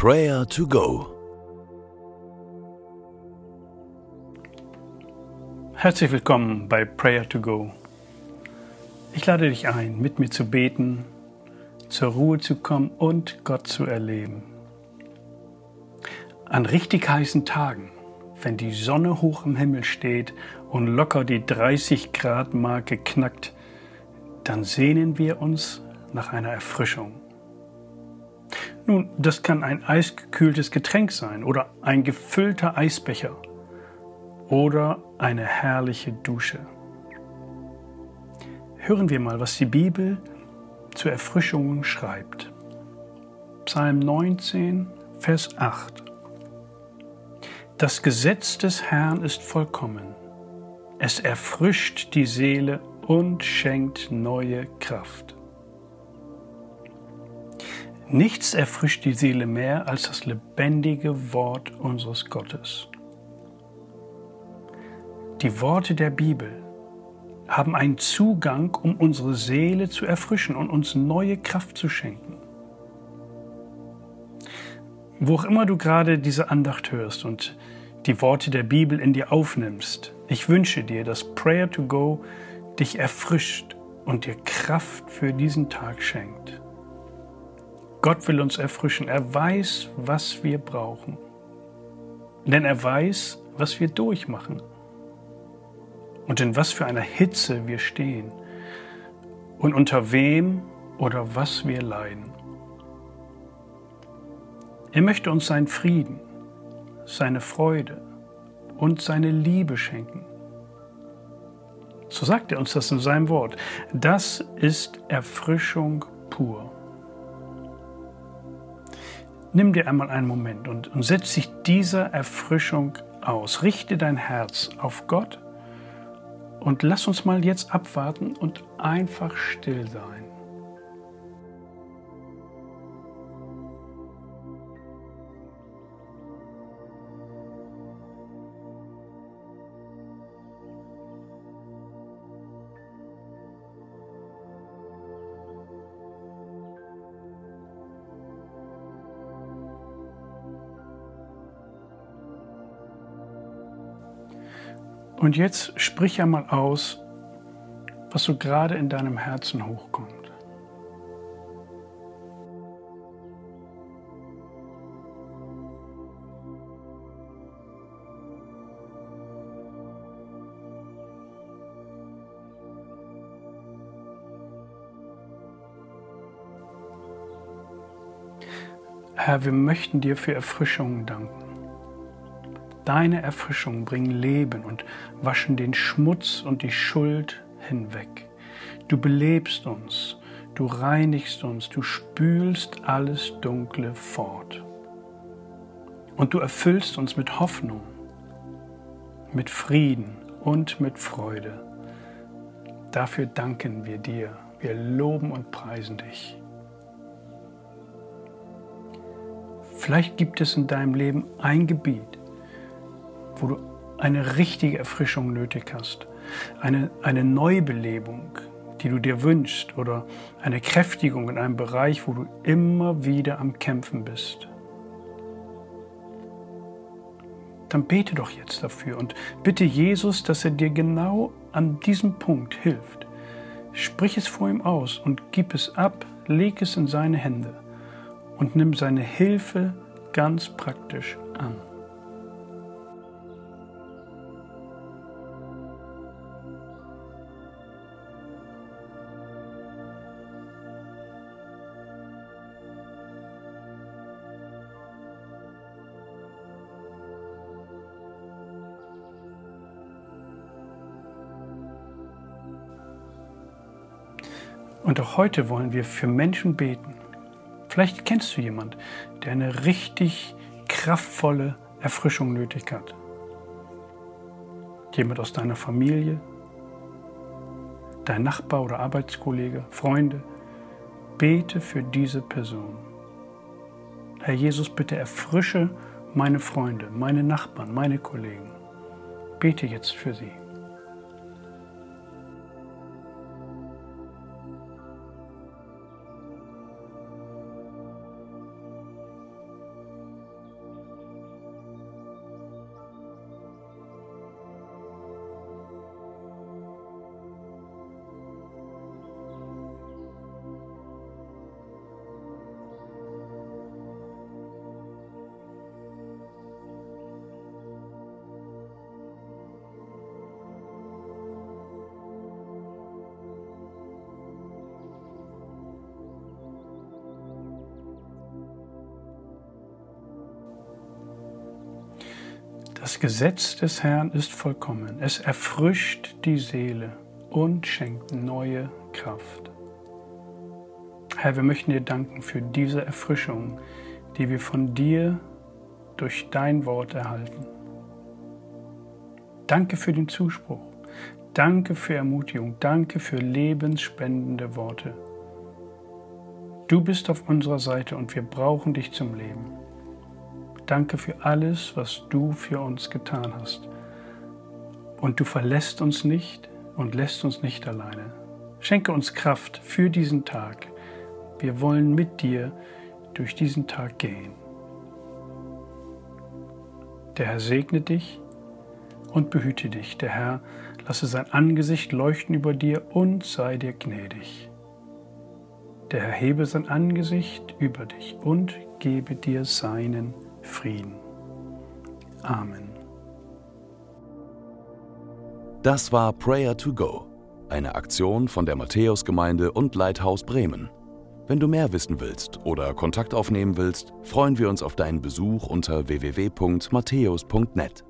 Prayer to Go. Herzlich willkommen bei Prayer to Go. Ich lade dich ein, mit mir zu beten, zur Ruhe zu kommen und Gott zu erleben. An richtig heißen Tagen, wenn die Sonne hoch im Himmel steht und locker die 30 Grad Marke knackt, dann sehnen wir uns nach einer Erfrischung. Nun, das kann ein eisgekühltes Getränk sein oder ein gefüllter Eisbecher oder eine herrliche Dusche. Hören wir mal, was die Bibel zur Erfrischung schreibt. Psalm 19, Vers 8. Das Gesetz des Herrn ist vollkommen. Es erfrischt die Seele und schenkt neue Kraft. Nichts erfrischt die Seele mehr als das lebendige Wort unseres Gottes. Die Worte der Bibel haben einen Zugang, um unsere Seele zu erfrischen und uns neue Kraft zu schenken. Wo auch immer du gerade diese Andacht hörst und die Worte der Bibel in dir aufnimmst, ich wünsche dir, dass Prayer to Go dich erfrischt und dir Kraft für diesen Tag schenkt. Gott will uns erfrischen. Er weiß, was wir brauchen. Denn er weiß, was wir durchmachen. Und in was für einer Hitze wir stehen. Und unter wem oder was wir leiden. Er möchte uns seinen Frieden, seine Freude und seine Liebe schenken. So sagt er uns das in seinem Wort. Das ist Erfrischung pur. Nimm dir einmal einen Moment und, und setz dich dieser Erfrischung aus. Richte dein Herz auf Gott und lass uns mal jetzt abwarten und einfach still sein. Und jetzt sprich einmal aus, was so gerade in deinem Herzen hochkommt. Herr, wir möchten dir für Erfrischungen danken. Deine Erfrischung bringen Leben und waschen den Schmutz und die Schuld hinweg. Du belebst uns, du reinigst uns, du spülst alles Dunkle fort. Und du erfüllst uns mit Hoffnung, mit Frieden und mit Freude. Dafür danken wir dir. Wir loben und preisen dich. Vielleicht gibt es in deinem Leben ein Gebiet, wo du eine richtige Erfrischung nötig hast, eine, eine Neubelebung, die du dir wünschst oder eine Kräftigung in einem Bereich, wo du immer wieder am Kämpfen bist. Dann bete doch jetzt dafür und bitte Jesus, dass er dir genau an diesem Punkt hilft. Sprich es vor ihm aus und gib es ab, leg es in seine Hände und nimm seine Hilfe ganz praktisch an. Und auch heute wollen wir für Menschen beten. Vielleicht kennst du jemand, der eine richtig kraftvolle Erfrischung nötig hat. Jemand aus deiner Familie, dein Nachbar oder Arbeitskollege, Freunde. Bete für diese Person. Herr Jesus, bitte erfrische meine Freunde, meine Nachbarn, meine Kollegen. Bete jetzt für sie. Das Gesetz des Herrn ist vollkommen. Es erfrischt die Seele und schenkt neue Kraft. Herr, wir möchten dir danken für diese Erfrischung, die wir von dir durch dein Wort erhalten. Danke für den Zuspruch. Danke für Ermutigung. Danke für lebensspendende Worte. Du bist auf unserer Seite und wir brauchen dich zum Leben. Danke für alles, was du für uns getan hast. Und du verlässt uns nicht und lässt uns nicht alleine. Schenke uns Kraft für diesen Tag. Wir wollen mit dir durch diesen Tag gehen. Der Herr segne dich und behüte dich. Der Herr lasse sein Angesicht leuchten über dir und sei dir gnädig. Der Herr hebe sein Angesicht über dich und gebe dir seinen Frieden. Amen. Das war Prayer to Go, eine Aktion von der Matthäusgemeinde und Leithaus Bremen. Wenn du mehr wissen willst oder Kontakt aufnehmen willst, freuen wir uns auf deinen Besuch unter www.matthäus.net.